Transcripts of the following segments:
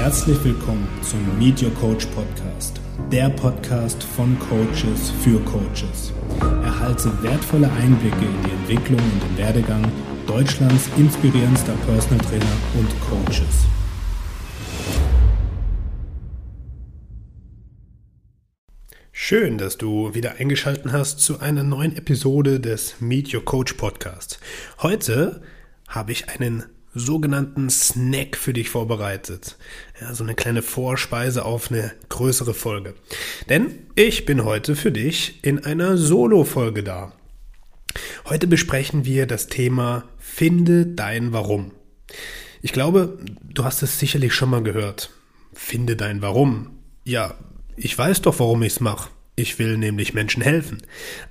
Herzlich willkommen zum Meet Your Coach Podcast, der Podcast von Coaches für Coaches. Erhalte wertvolle Einblicke in die Entwicklung und den Werdegang Deutschlands inspirierendster Personal Trainer und Coaches. Schön, dass du wieder eingeschaltet hast zu einer neuen Episode des Meet Your Coach Podcast. Heute habe ich einen sogenannten Snack für dich vorbereitet. Ja, so eine kleine Vorspeise auf eine größere Folge. Denn ich bin heute für dich in einer Solo-Folge da. Heute besprechen wir das Thema Finde dein Warum. Ich glaube, du hast es sicherlich schon mal gehört. Finde dein Warum. Ja, ich weiß doch, warum ich es mache. Ich will nämlich Menschen helfen.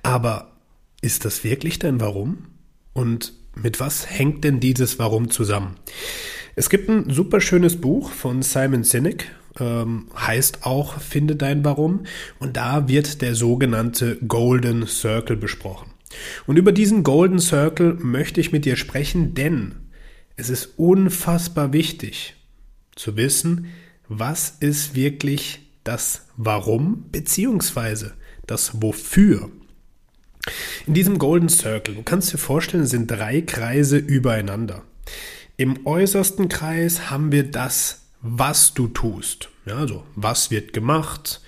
Aber ist das wirklich dein Warum? Und mit was hängt denn dieses Warum zusammen? Es gibt ein super schönes Buch von Simon Sinek, ähm, heißt auch Finde dein Warum. Und da wird der sogenannte Golden Circle besprochen. Und über diesen Golden Circle möchte ich mit dir sprechen, denn es ist unfassbar wichtig zu wissen, was ist wirklich das Warum beziehungsweise das Wofür. In diesem Golden Circle, du kannst dir vorstellen, sind drei Kreise übereinander. Im äußersten Kreis haben wir das, was du tust. Ja, also, was wird gemacht?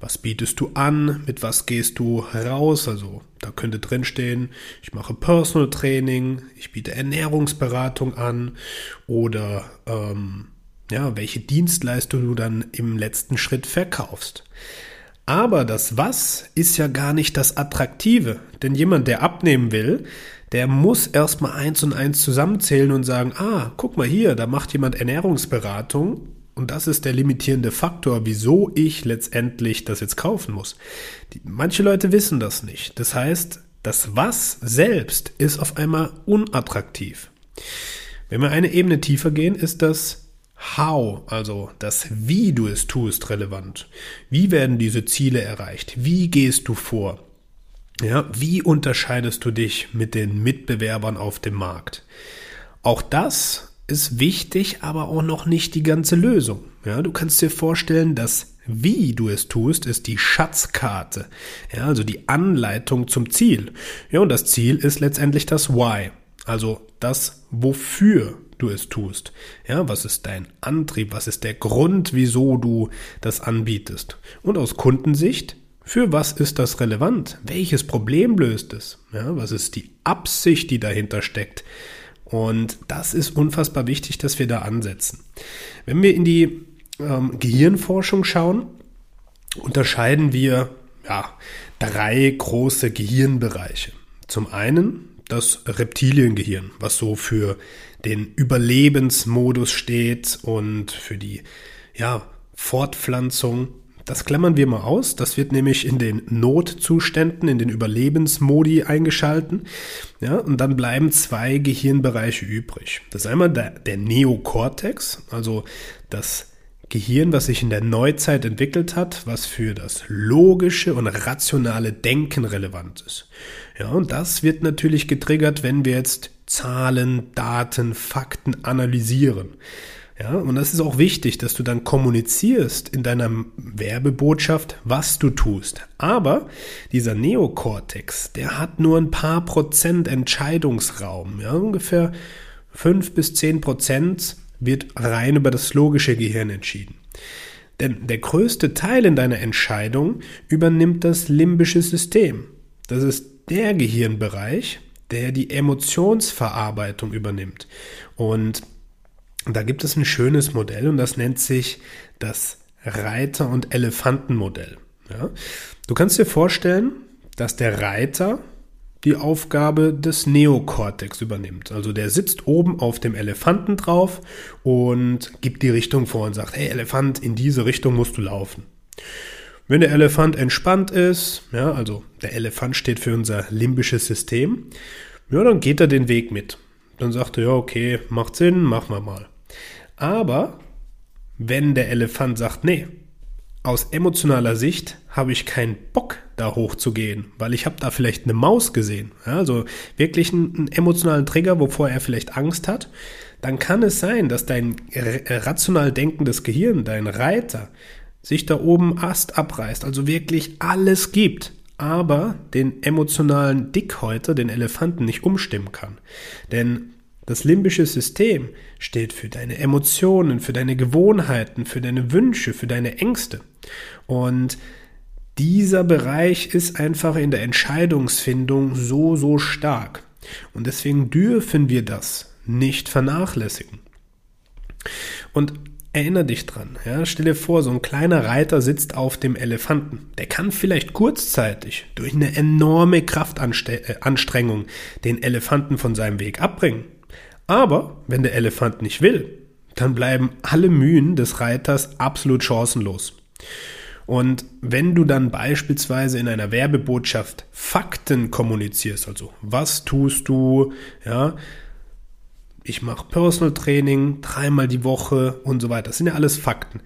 Was bietest du an? Mit was gehst du raus? Also, da könnte drin stehen, ich mache Personal Training, ich biete Ernährungsberatung an oder ähm, ja, welche Dienstleistung du dann im letzten Schritt verkaufst. Aber das Was ist ja gar nicht das Attraktive. Denn jemand, der abnehmen will, der muss erstmal eins und eins zusammenzählen und sagen, ah, guck mal hier, da macht jemand Ernährungsberatung und das ist der limitierende Faktor, wieso ich letztendlich das jetzt kaufen muss. Die, manche Leute wissen das nicht. Das heißt, das Was selbst ist auf einmal unattraktiv. Wenn wir eine Ebene tiefer gehen, ist das How, also das Wie du es tust, relevant. Wie werden diese Ziele erreicht? Wie gehst du vor? Ja, wie unterscheidest du dich mit den Mitbewerbern auf dem Markt? Auch das ist wichtig, aber auch noch nicht die ganze Lösung. Ja, du kannst dir vorstellen, dass wie du es tust, ist die Schatzkarte. Ja, also die Anleitung zum Ziel. Ja, und das Ziel ist letztendlich das Why. Also das Wofür du es tust. Ja, was ist dein Antrieb? Was ist der Grund, wieso du das anbietest? Und aus Kundensicht, für was ist das relevant? Welches Problem löst es? Ja, was ist die Absicht, die dahinter steckt? Und das ist unfassbar wichtig, dass wir da ansetzen. Wenn wir in die ähm, Gehirnforschung schauen, unterscheiden wir ja, drei große Gehirnbereiche. Zum einen das Reptiliengehirn, was so für den Überlebensmodus steht und für die ja, Fortpflanzung. Das klammern wir mal aus. Das wird nämlich in den Notzuständen, in den Überlebensmodi eingeschalten. Ja, und dann bleiben zwei Gehirnbereiche übrig. Das ist einmal der, der Neokortex, also das Gehirn, was sich in der Neuzeit entwickelt hat, was für das logische und rationale Denken relevant ist. Ja, und das wird natürlich getriggert, wenn wir jetzt Zahlen, Daten, Fakten analysieren. Ja, und das ist auch wichtig, dass du dann kommunizierst in deiner Werbebotschaft, was du tust. Aber dieser Neokortex, der hat nur ein paar Prozent Entscheidungsraum. Ja, ungefähr fünf bis zehn Prozent wird rein über das logische Gehirn entschieden. Denn der größte Teil in deiner Entscheidung übernimmt das limbische System. Das ist der Gehirnbereich, der die Emotionsverarbeitung übernimmt. Und da gibt es ein schönes Modell und das nennt sich das Reiter- und Elefantenmodell. Ja? Du kannst dir vorstellen, dass der Reiter die Aufgabe des Neokortex übernimmt. Also der sitzt oben auf dem Elefanten drauf und gibt die Richtung vor und sagt, hey Elefant, in diese Richtung musst du laufen. Wenn der Elefant entspannt ist, ja, also der Elefant steht für unser limbisches System, ja, dann geht er den Weg mit. Dann sagt er, ja, okay, macht Sinn, machen wir mal. Aber wenn der Elefant sagt, nee, aus emotionaler Sicht habe ich keinen Bock, da hochzugehen, weil ich habe da vielleicht eine Maus gesehen. Also wirklich einen emotionalen Trigger, wovor er vielleicht Angst hat. dann kann es sein, dass dein rational denkendes Gehirn, dein Reiter, sich da oben Ast abreißt, also wirklich alles gibt, aber den emotionalen Dickhäuter, den Elefanten, nicht umstimmen kann. Denn das limbische System steht für deine Emotionen, für deine Gewohnheiten, für deine Wünsche, für deine Ängste. Und dieser Bereich ist einfach in der Entscheidungsfindung so, so stark. Und deswegen dürfen wir das nicht vernachlässigen. Und erinnere dich dran, ja, stell dir vor, so ein kleiner Reiter sitzt auf dem Elefanten. Der kann vielleicht kurzzeitig durch eine enorme Kraftanstrengung äh, den Elefanten von seinem Weg abbringen. Aber wenn der Elefant nicht will, dann bleiben alle Mühen des Reiters absolut chancenlos. Und wenn du dann beispielsweise in einer Werbebotschaft Fakten kommunizierst, also was tust du, ja, ich mache Personal Training dreimal die Woche und so weiter, das sind ja alles Fakten.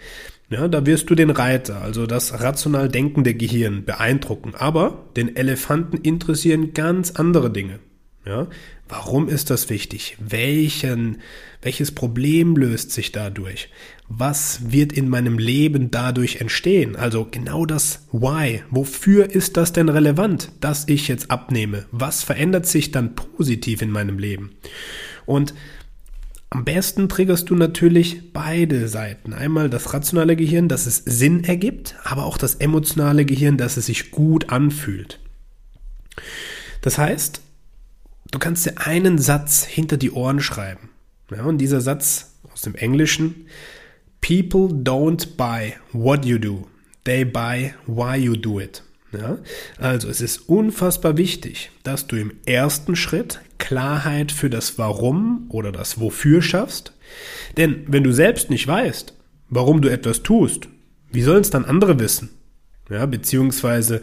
Ja, da wirst du den Reiter, also das rational denkende Gehirn, beeindrucken. Aber den Elefanten interessieren ganz andere Dinge. Ja? Warum ist das wichtig? Welchen, welches Problem löst sich dadurch? Was wird in meinem Leben dadurch entstehen? Also genau das Why. Wofür ist das denn relevant, dass ich jetzt abnehme? Was verändert sich dann positiv in meinem Leben? Und am besten triggerst du natürlich beide Seiten. Einmal das rationale Gehirn, dass es Sinn ergibt, aber auch das emotionale Gehirn, dass es sich gut anfühlt. Das heißt, Du kannst dir einen Satz hinter die Ohren schreiben. Ja, und dieser Satz aus dem Englischen, People don't buy what you do, they buy why you do it. Ja, also es ist unfassbar wichtig, dass du im ersten Schritt Klarheit für das Warum oder das Wofür schaffst. Denn wenn du selbst nicht weißt, warum du etwas tust, wie sollen es dann andere wissen? Ja, beziehungsweise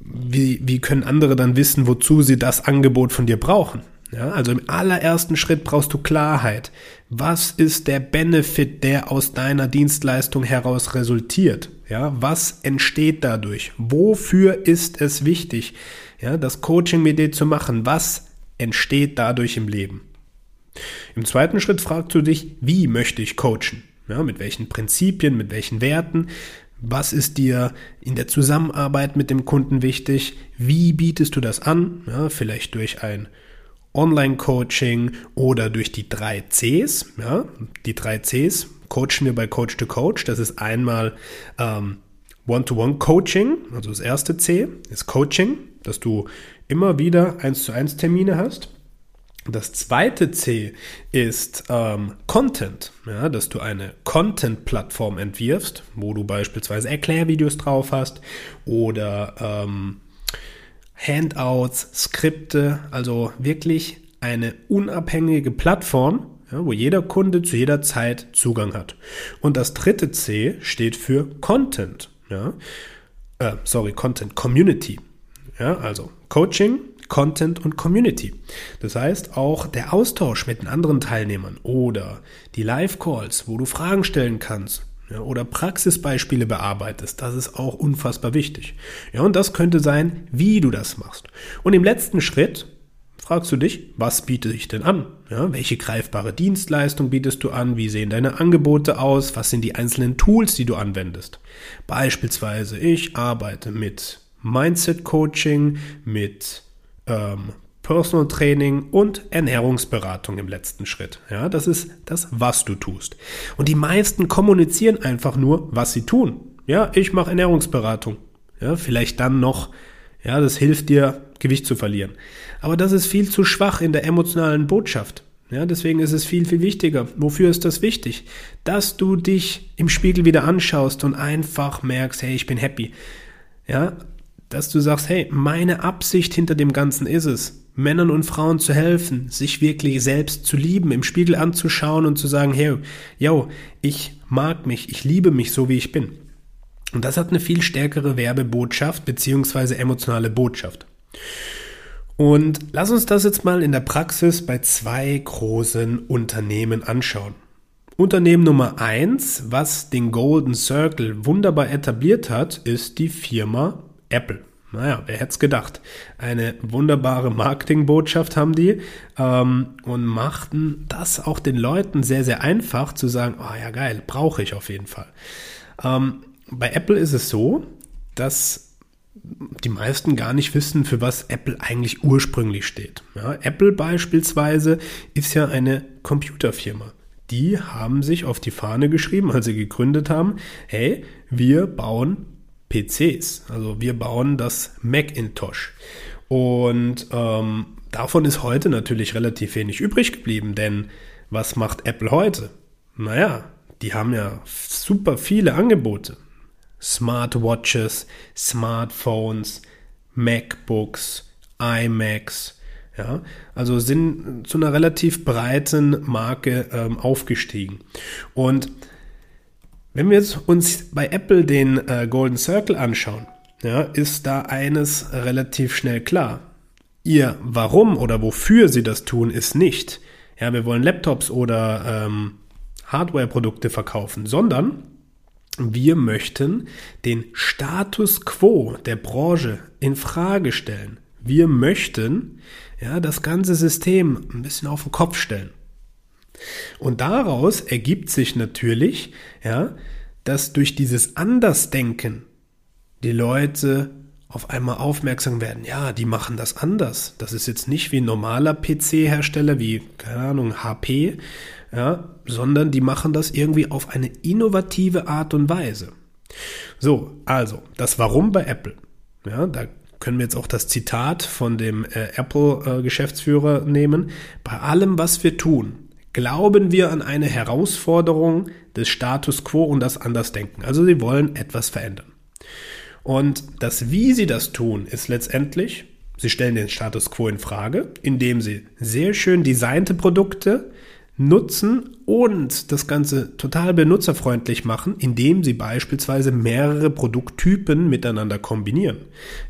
wie, wie können andere dann wissen, wozu sie das Angebot von dir brauchen? Ja, also im allerersten Schritt brauchst du Klarheit. Was ist der Benefit, der aus deiner Dienstleistung heraus resultiert? Ja, was entsteht dadurch? Wofür ist es wichtig, ja, das Coaching mit dir zu machen? Was entsteht dadurch im Leben? Im zweiten Schritt fragst du dich, wie möchte ich coachen? Ja, mit welchen Prinzipien, mit welchen Werten? Was ist dir in der Zusammenarbeit mit dem Kunden wichtig? Wie bietest du das an? Ja, vielleicht durch ein Online-Coaching oder durch die drei Cs. Ja, die drei Cs coachen wir bei Coach to Coach. Das ist einmal ähm, One-to-One-Coaching, also das erste C ist Coaching, dass du immer wieder eins zu eins Termine hast. Das zweite C ist ähm, Content, ja, dass du eine Content-Plattform entwirfst, wo du beispielsweise Erklärvideos drauf hast oder ähm, Handouts, Skripte, also wirklich eine unabhängige Plattform, ja, wo jeder Kunde zu jeder Zeit Zugang hat. Und das dritte C steht für Content, ja, äh, sorry, Content Community, ja, also Coaching, Content und Community. Das heißt, auch der Austausch mit den anderen Teilnehmern oder die Live-Calls, wo du Fragen stellen kannst, ja, oder Praxisbeispiele bearbeitest, das ist auch unfassbar wichtig. Ja, und das könnte sein, wie du das machst. Und im letzten Schritt fragst du dich, was biete ich denn an? Ja, welche greifbare Dienstleistung bietest du an? Wie sehen deine Angebote aus? Was sind die einzelnen Tools, die du anwendest? Beispielsweise, ich arbeite mit Mindset Coaching, mit ähm, Personal Training und Ernährungsberatung im letzten Schritt. Ja, das ist das, was du tust. Und die meisten kommunizieren einfach nur, was sie tun. Ja, ich mache Ernährungsberatung. Ja, vielleicht dann noch, ja, das hilft dir, Gewicht zu verlieren. Aber das ist viel zu schwach in der emotionalen Botschaft. Ja, deswegen ist es viel, viel wichtiger. Wofür ist das wichtig? Dass du dich im Spiegel wieder anschaust und einfach merkst, hey, ich bin happy. Ja, dass du sagst, hey, meine Absicht hinter dem Ganzen ist es, Männern und Frauen zu helfen, sich wirklich selbst zu lieben, im Spiegel anzuschauen und zu sagen, hey, yo, ich mag mich, ich liebe mich so, wie ich bin. Und das hat eine viel stärkere Werbebotschaft beziehungsweise emotionale Botschaft. Und lass uns das jetzt mal in der Praxis bei zwei großen Unternehmen anschauen. Unternehmen Nummer eins, was den Golden Circle wunderbar etabliert hat, ist die Firma Apple. Naja, wer hätte es gedacht? Eine wunderbare Marketingbotschaft haben die ähm, und machten das auch den Leuten sehr, sehr einfach zu sagen, oh ja geil, brauche ich auf jeden Fall. Ähm, bei Apple ist es so, dass die meisten gar nicht wissen, für was Apple eigentlich ursprünglich steht. Ja, Apple beispielsweise ist ja eine Computerfirma. Die haben sich auf die Fahne geschrieben, als sie gegründet haben, hey, wir bauen PCs. Also wir bauen das Macintosh. Und ähm, davon ist heute natürlich relativ wenig übrig geblieben, denn was macht Apple heute? Naja, die haben ja super viele Angebote. Smartwatches, Smartphones, MacBooks, iMacs. Ja, also sind zu einer relativ breiten Marke ähm, aufgestiegen. Und wenn wir jetzt uns bei Apple den äh, Golden Circle anschauen, ja, ist da eines relativ schnell klar. Ihr Warum oder wofür sie das tun, ist nicht, ja, wir wollen Laptops oder ähm, Hardware-Produkte verkaufen, sondern wir möchten den Status quo der Branche in Frage stellen. Wir möchten ja das ganze System ein bisschen auf den Kopf stellen. Und daraus ergibt sich natürlich, ja, dass durch dieses Andersdenken die Leute auf einmal aufmerksam werden, ja, die machen das anders. Das ist jetzt nicht wie ein normaler PC-Hersteller wie, keine Ahnung, HP, ja, sondern die machen das irgendwie auf eine innovative Art und Weise. So, also, das Warum bei Apple. Ja, da können wir jetzt auch das Zitat von dem äh, Apple-Geschäftsführer äh, nehmen. Bei allem, was wir tun, glauben wir an eine Herausforderung des Status quo und das Andersdenken. Also sie wollen etwas verändern. Und das, wie sie das tun, ist letztendlich, sie stellen den Status quo in Frage, indem sie sehr schön designte Produkte nutzen und das Ganze total benutzerfreundlich machen, indem sie beispielsweise mehrere Produkttypen miteinander kombinieren.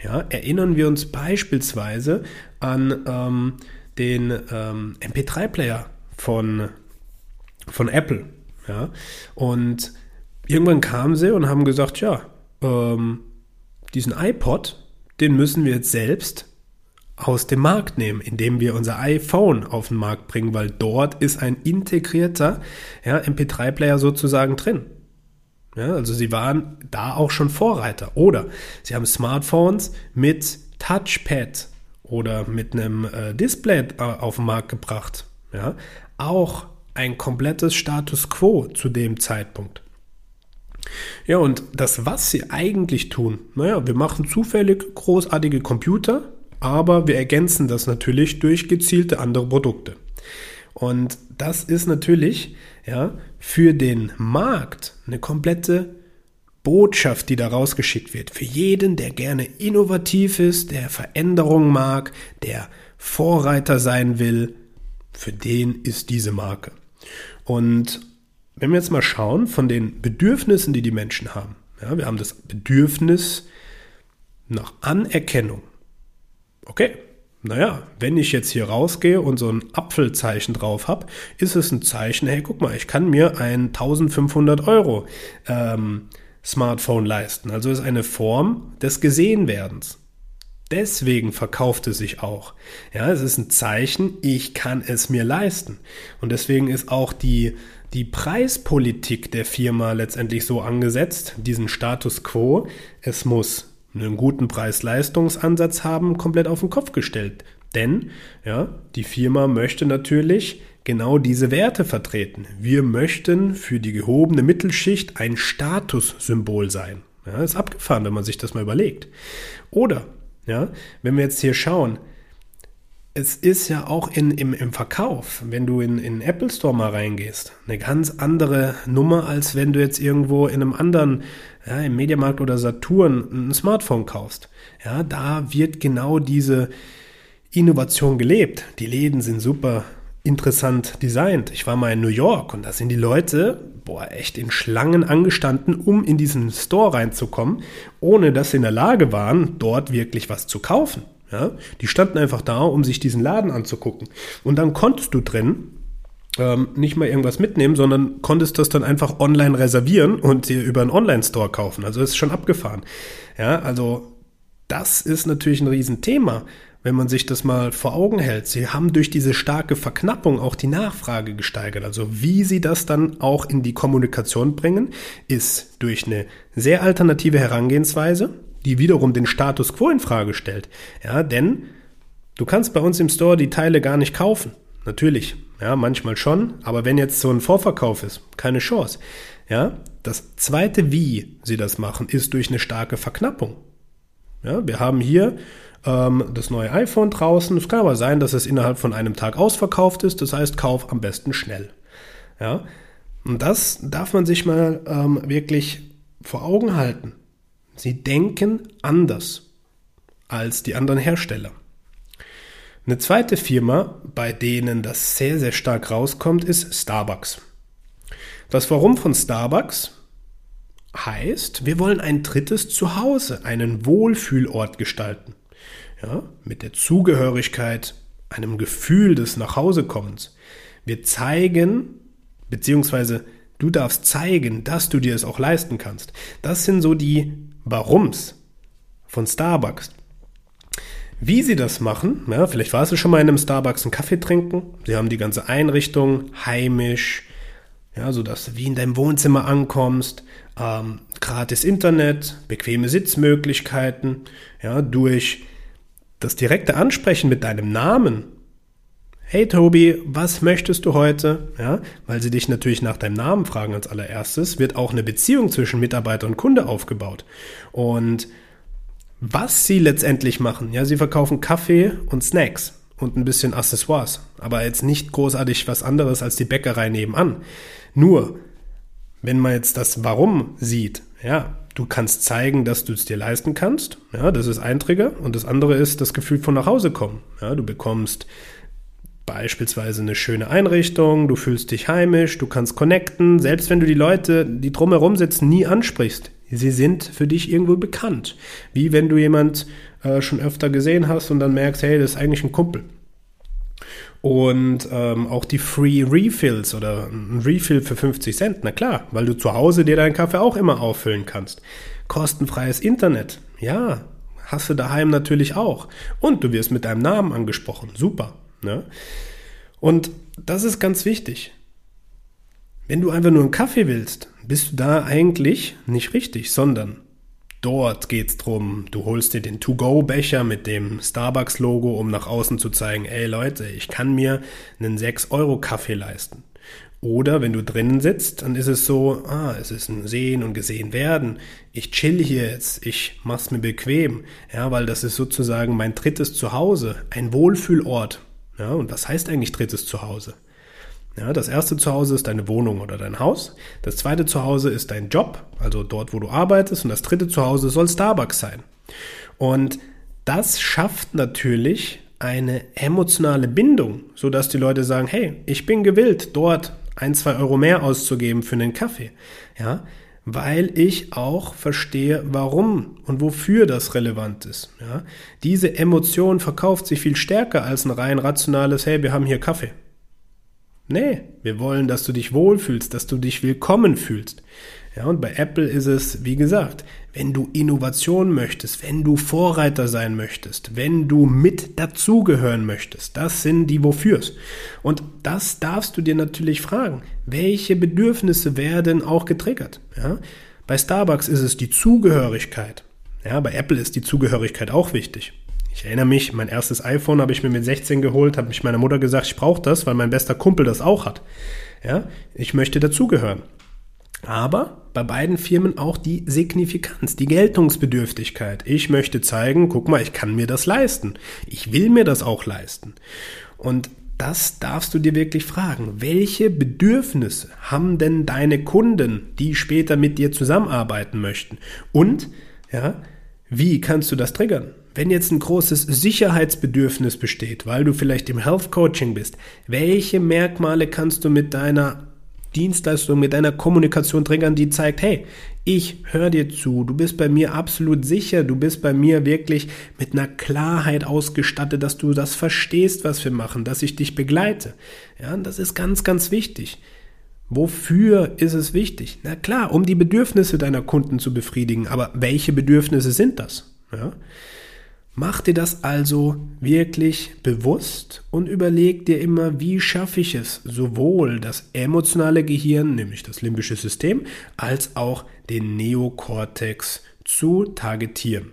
Ja, erinnern wir uns beispielsweise an ähm, den ähm, MP3-Player von, von Apple. Ja, und irgendwann kamen sie und haben gesagt, ja, ähm, diesen iPod, den müssen wir jetzt selbst aus dem Markt nehmen, indem wir unser iPhone auf den Markt bringen, weil dort ist ein integrierter ja, MP3-Player sozusagen drin. Ja, also sie waren da auch schon Vorreiter. Oder sie haben Smartphones mit Touchpad oder mit einem äh, Display äh, auf den Markt gebracht. Ja, auch ein komplettes Status quo zu dem Zeitpunkt. Ja, und das, was sie eigentlich tun, naja, wir machen zufällig großartige Computer, aber wir ergänzen das natürlich durch gezielte andere Produkte. Und das ist natürlich ja, für den Markt eine komplette Botschaft, die da rausgeschickt wird. Für jeden, der gerne innovativ ist, der Veränderung mag, der Vorreiter sein will, für den ist diese Marke. Und wenn wir jetzt mal schauen von den Bedürfnissen, die die Menschen haben, ja, wir haben das Bedürfnis nach Anerkennung, okay, naja, wenn ich jetzt hier rausgehe und so ein Apfelzeichen drauf habe, ist es ein Zeichen, hey, guck mal, ich kann mir ein 1500 Euro ähm, Smartphone leisten. Also ist eine Form des Gesehenwerdens. Deswegen verkauft es sich auch. Ja, es ist ein Zeichen, ich kann es mir leisten. Und deswegen ist auch die, die Preispolitik der Firma letztendlich so angesetzt, diesen Status quo. Es muss einen guten Preis-Leistungsansatz haben, komplett auf den Kopf gestellt. Denn ja, die Firma möchte natürlich genau diese Werte vertreten. Wir möchten für die gehobene Mittelschicht ein Statussymbol sein. Ja, ist abgefahren, wenn man sich das mal überlegt. Oder, ja, wenn wir jetzt hier schauen, es ist ja auch in, im, im Verkauf, wenn du in, in Apple Store mal reingehst, eine ganz andere Nummer, als wenn du jetzt irgendwo in einem anderen, ja, im Mediamarkt oder Saturn ein Smartphone kaufst. Ja, da wird genau diese Innovation gelebt. Die Läden sind super interessant designt. Ich war mal in New York und da sind die Leute, boah, echt in Schlangen angestanden, um in diesen Store reinzukommen, ohne dass sie in der Lage waren, dort wirklich was zu kaufen. Ja? Die standen einfach da, um sich diesen Laden anzugucken. Und dann konntest du drin ähm, nicht mal irgendwas mitnehmen, sondern konntest das dann einfach online reservieren und dir über einen Online-Store kaufen. Also das ist schon abgefahren. Ja, also das ist natürlich ein Riesenthema, wenn man sich das mal vor Augen hält. Sie haben durch diese starke Verknappung auch die Nachfrage gesteigert. Also wie sie das dann auch in die Kommunikation bringen, ist durch eine sehr alternative Herangehensweise, die wiederum den Status quo in Frage stellt. Ja, denn du kannst bei uns im Store die Teile gar nicht kaufen. Natürlich, ja, manchmal schon, aber wenn jetzt so ein Vorverkauf ist, keine Chance. Ja, das zweite, wie sie das machen, ist durch eine starke Verknappung. Ja, wir haben hier ähm, das neue iPhone draußen. Es kann aber sein, dass es innerhalb von einem Tag ausverkauft ist. Das heißt, kauf am besten schnell. Ja, und das darf man sich mal ähm, wirklich vor Augen halten. Sie denken anders als die anderen Hersteller. Eine zweite Firma, bei denen das sehr, sehr stark rauskommt, ist Starbucks. Das Warum von Starbucks heißt, wir wollen ein drittes Zuhause, einen Wohlfühlort gestalten. Ja, mit der Zugehörigkeit, einem Gefühl des Nachhausekommens. Wir zeigen, beziehungsweise du darfst zeigen, dass du dir es auch leisten kannst. Das sind so die Warums von Starbucks. Wie sie das machen, ja, vielleicht warst du schon mal in einem Starbucks einen Kaffee trinken. Sie haben die ganze Einrichtung heimisch, ja, so dass du wie in deinem Wohnzimmer ankommst, ähm, gratis Internet, bequeme Sitzmöglichkeiten, ja, durch das direkte Ansprechen mit deinem Namen. Hey Tobi, was möchtest du heute? Ja, weil sie dich natürlich nach deinem Namen fragen als allererstes, wird auch eine Beziehung zwischen Mitarbeiter und Kunde aufgebaut. Und was sie letztendlich machen, ja, sie verkaufen Kaffee und Snacks und ein bisschen Accessoires, aber jetzt nicht großartig was anderes als die Bäckerei nebenan. Nur, wenn man jetzt das Warum sieht, ja, du kannst zeigen, dass du es dir leisten kannst, ja, das ist ein Trigger und das andere ist das Gefühl von nach Hause kommen. Ja, du bekommst beispielsweise eine schöne Einrichtung, du fühlst dich heimisch, du kannst connecten, selbst wenn du die Leute, die drumherum sitzen, nie ansprichst. Sie sind für dich irgendwo bekannt. Wie wenn du jemand äh, schon öfter gesehen hast und dann merkst, hey, das ist eigentlich ein Kumpel. Und ähm, auch die Free Refills oder ein Refill für 50 Cent, na klar, weil du zu Hause dir deinen Kaffee auch immer auffüllen kannst. Kostenfreies Internet, ja, hast du daheim natürlich auch. Und du wirst mit deinem Namen angesprochen, super. Ne? Und das ist ganz wichtig. Wenn du einfach nur einen Kaffee willst, bist du da eigentlich nicht richtig, sondern Dort geht's drum, du holst dir den To-Go-Becher mit dem Starbucks-Logo, um nach außen zu zeigen, ey Leute, ich kann mir einen 6-Euro-Kaffee leisten. Oder wenn du drinnen sitzt, dann ist es so, ah, es ist ein Sehen und Gesehen werden. Ich chill hier jetzt, ich mach's mir bequem. Ja, weil das ist sozusagen mein drittes Zuhause, ein Wohlfühlort. Ja, und was heißt eigentlich drittes Zuhause? Ja, das erste Zuhause ist deine Wohnung oder dein Haus. Das zweite Zuhause ist dein Job, also dort, wo du arbeitest. Und das dritte Zuhause soll Starbucks sein. Und das schafft natürlich eine emotionale Bindung, sodass die Leute sagen, hey, ich bin gewillt, dort ein, zwei Euro mehr auszugeben für einen Kaffee. Ja, weil ich auch verstehe, warum und wofür das relevant ist. Ja, diese Emotion verkauft sich viel stärker als ein rein rationales, hey, wir haben hier Kaffee. Nee, wir wollen, dass du dich wohlfühlst, dass du dich willkommen fühlst. Ja, und bei Apple ist es, wie gesagt, wenn du Innovation möchtest, wenn du Vorreiter sein möchtest, wenn du mit dazugehören möchtest, das sind die Wofürs. Und das darfst du dir natürlich fragen. Welche Bedürfnisse werden auch getriggert? Ja, bei Starbucks ist es die Zugehörigkeit. Ja, bei Apple ist die Zugehörigkeit auch wichtig. Ich erinnere mich, mein erstes iPhone habe ich mir mit 16 geholt, habe mich meiner Mutter gesagt, ich brauche das, weil mein bester Kumpel das auch hat. Ja, ich möchte dazugehören. Aber bei beiden Firmen auch die Signifikanz, die Geltungsbedürftigkeit. Ich möchte zeigen, guck mal, ich kann mir das leisten. Ich will mir das auch leisten. Und das darfst du dir wirklich fragen. Welche Bedürfnisse haben denn deine Kunden, die später mit dir zusammenarbeiten möchten? Und, ja, wie kannst du das triggern? Wenn jetzt ein großes Sicherheitsbedürfnis besteht, weil du vielleicht im Health Coaching bist, welche Merkmale kannst du mit deiner Dienstleistung, mit deiner Kommunikation triggern, die zeigt, hey, ich höre dir zu, du bist bei mir absolut sicher, du bist bei mir wirklich mit einer Klarheit ausgestattet, dass du das verstehst, was wir machen, dass ich dich begleite. Ja, das ist ganz, ganz wichtig. Wofür ist es wichtig? Na klar, um die Bedürfnisse deiner Kunden zu befriedigen, aber welche Bedürfnisse sind das? Ja? Mach dir das also wirklich bewusst und überleg dir immer, wie schaffe ich es, sowohl das emotionale Gehirn, nämlich das limbische System, als auch den Neokortex zu targetieren.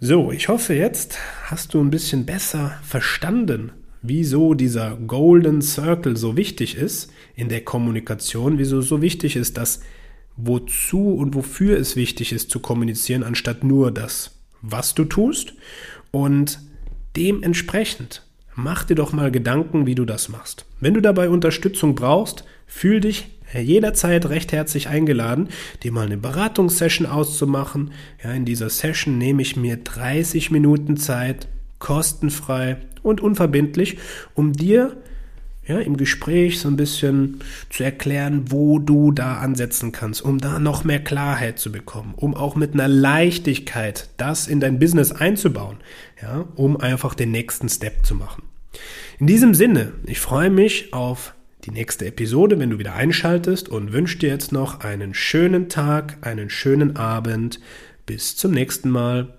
So, ich hoffe, jetzt hast du ein bisschen besser verstanden, wieso dieser Golden Circle so wichtig ist in der Kommunikation, wieso so wichtig ist, dass wozu und wofür es wichtig ist zu kommunizieren, anstatt nur das was du tust und dementsprechend mach dir doch mal Gedanken, wie du das machst. Wenn du dabei Unterstützung brauchst, fühl dich jederzeit recht herzlich eingeladen, dir mal eine Beratungssession auszumachen. Ja, in dieser Session nehme ich mir 30 Minuten Zeit, kostenfrei und unverbindlich, um dir ja, im Gespräch so ein bisschen zu erklären, wo du da ansetzen kannst, um da noch mehr Klarheit zu bekommen, um auch mit einer Leichtigkeit das in dein Business einzubauen, ja, um einfach den nächsten Step zu machen. In diesem Sinne, ich freue mich auf die nächste Episode, wenn du wieder einschaltest und wünsche dir jetzt noch einen schönen Tag, einen schönen Abend. Bis zum nächsten Mal.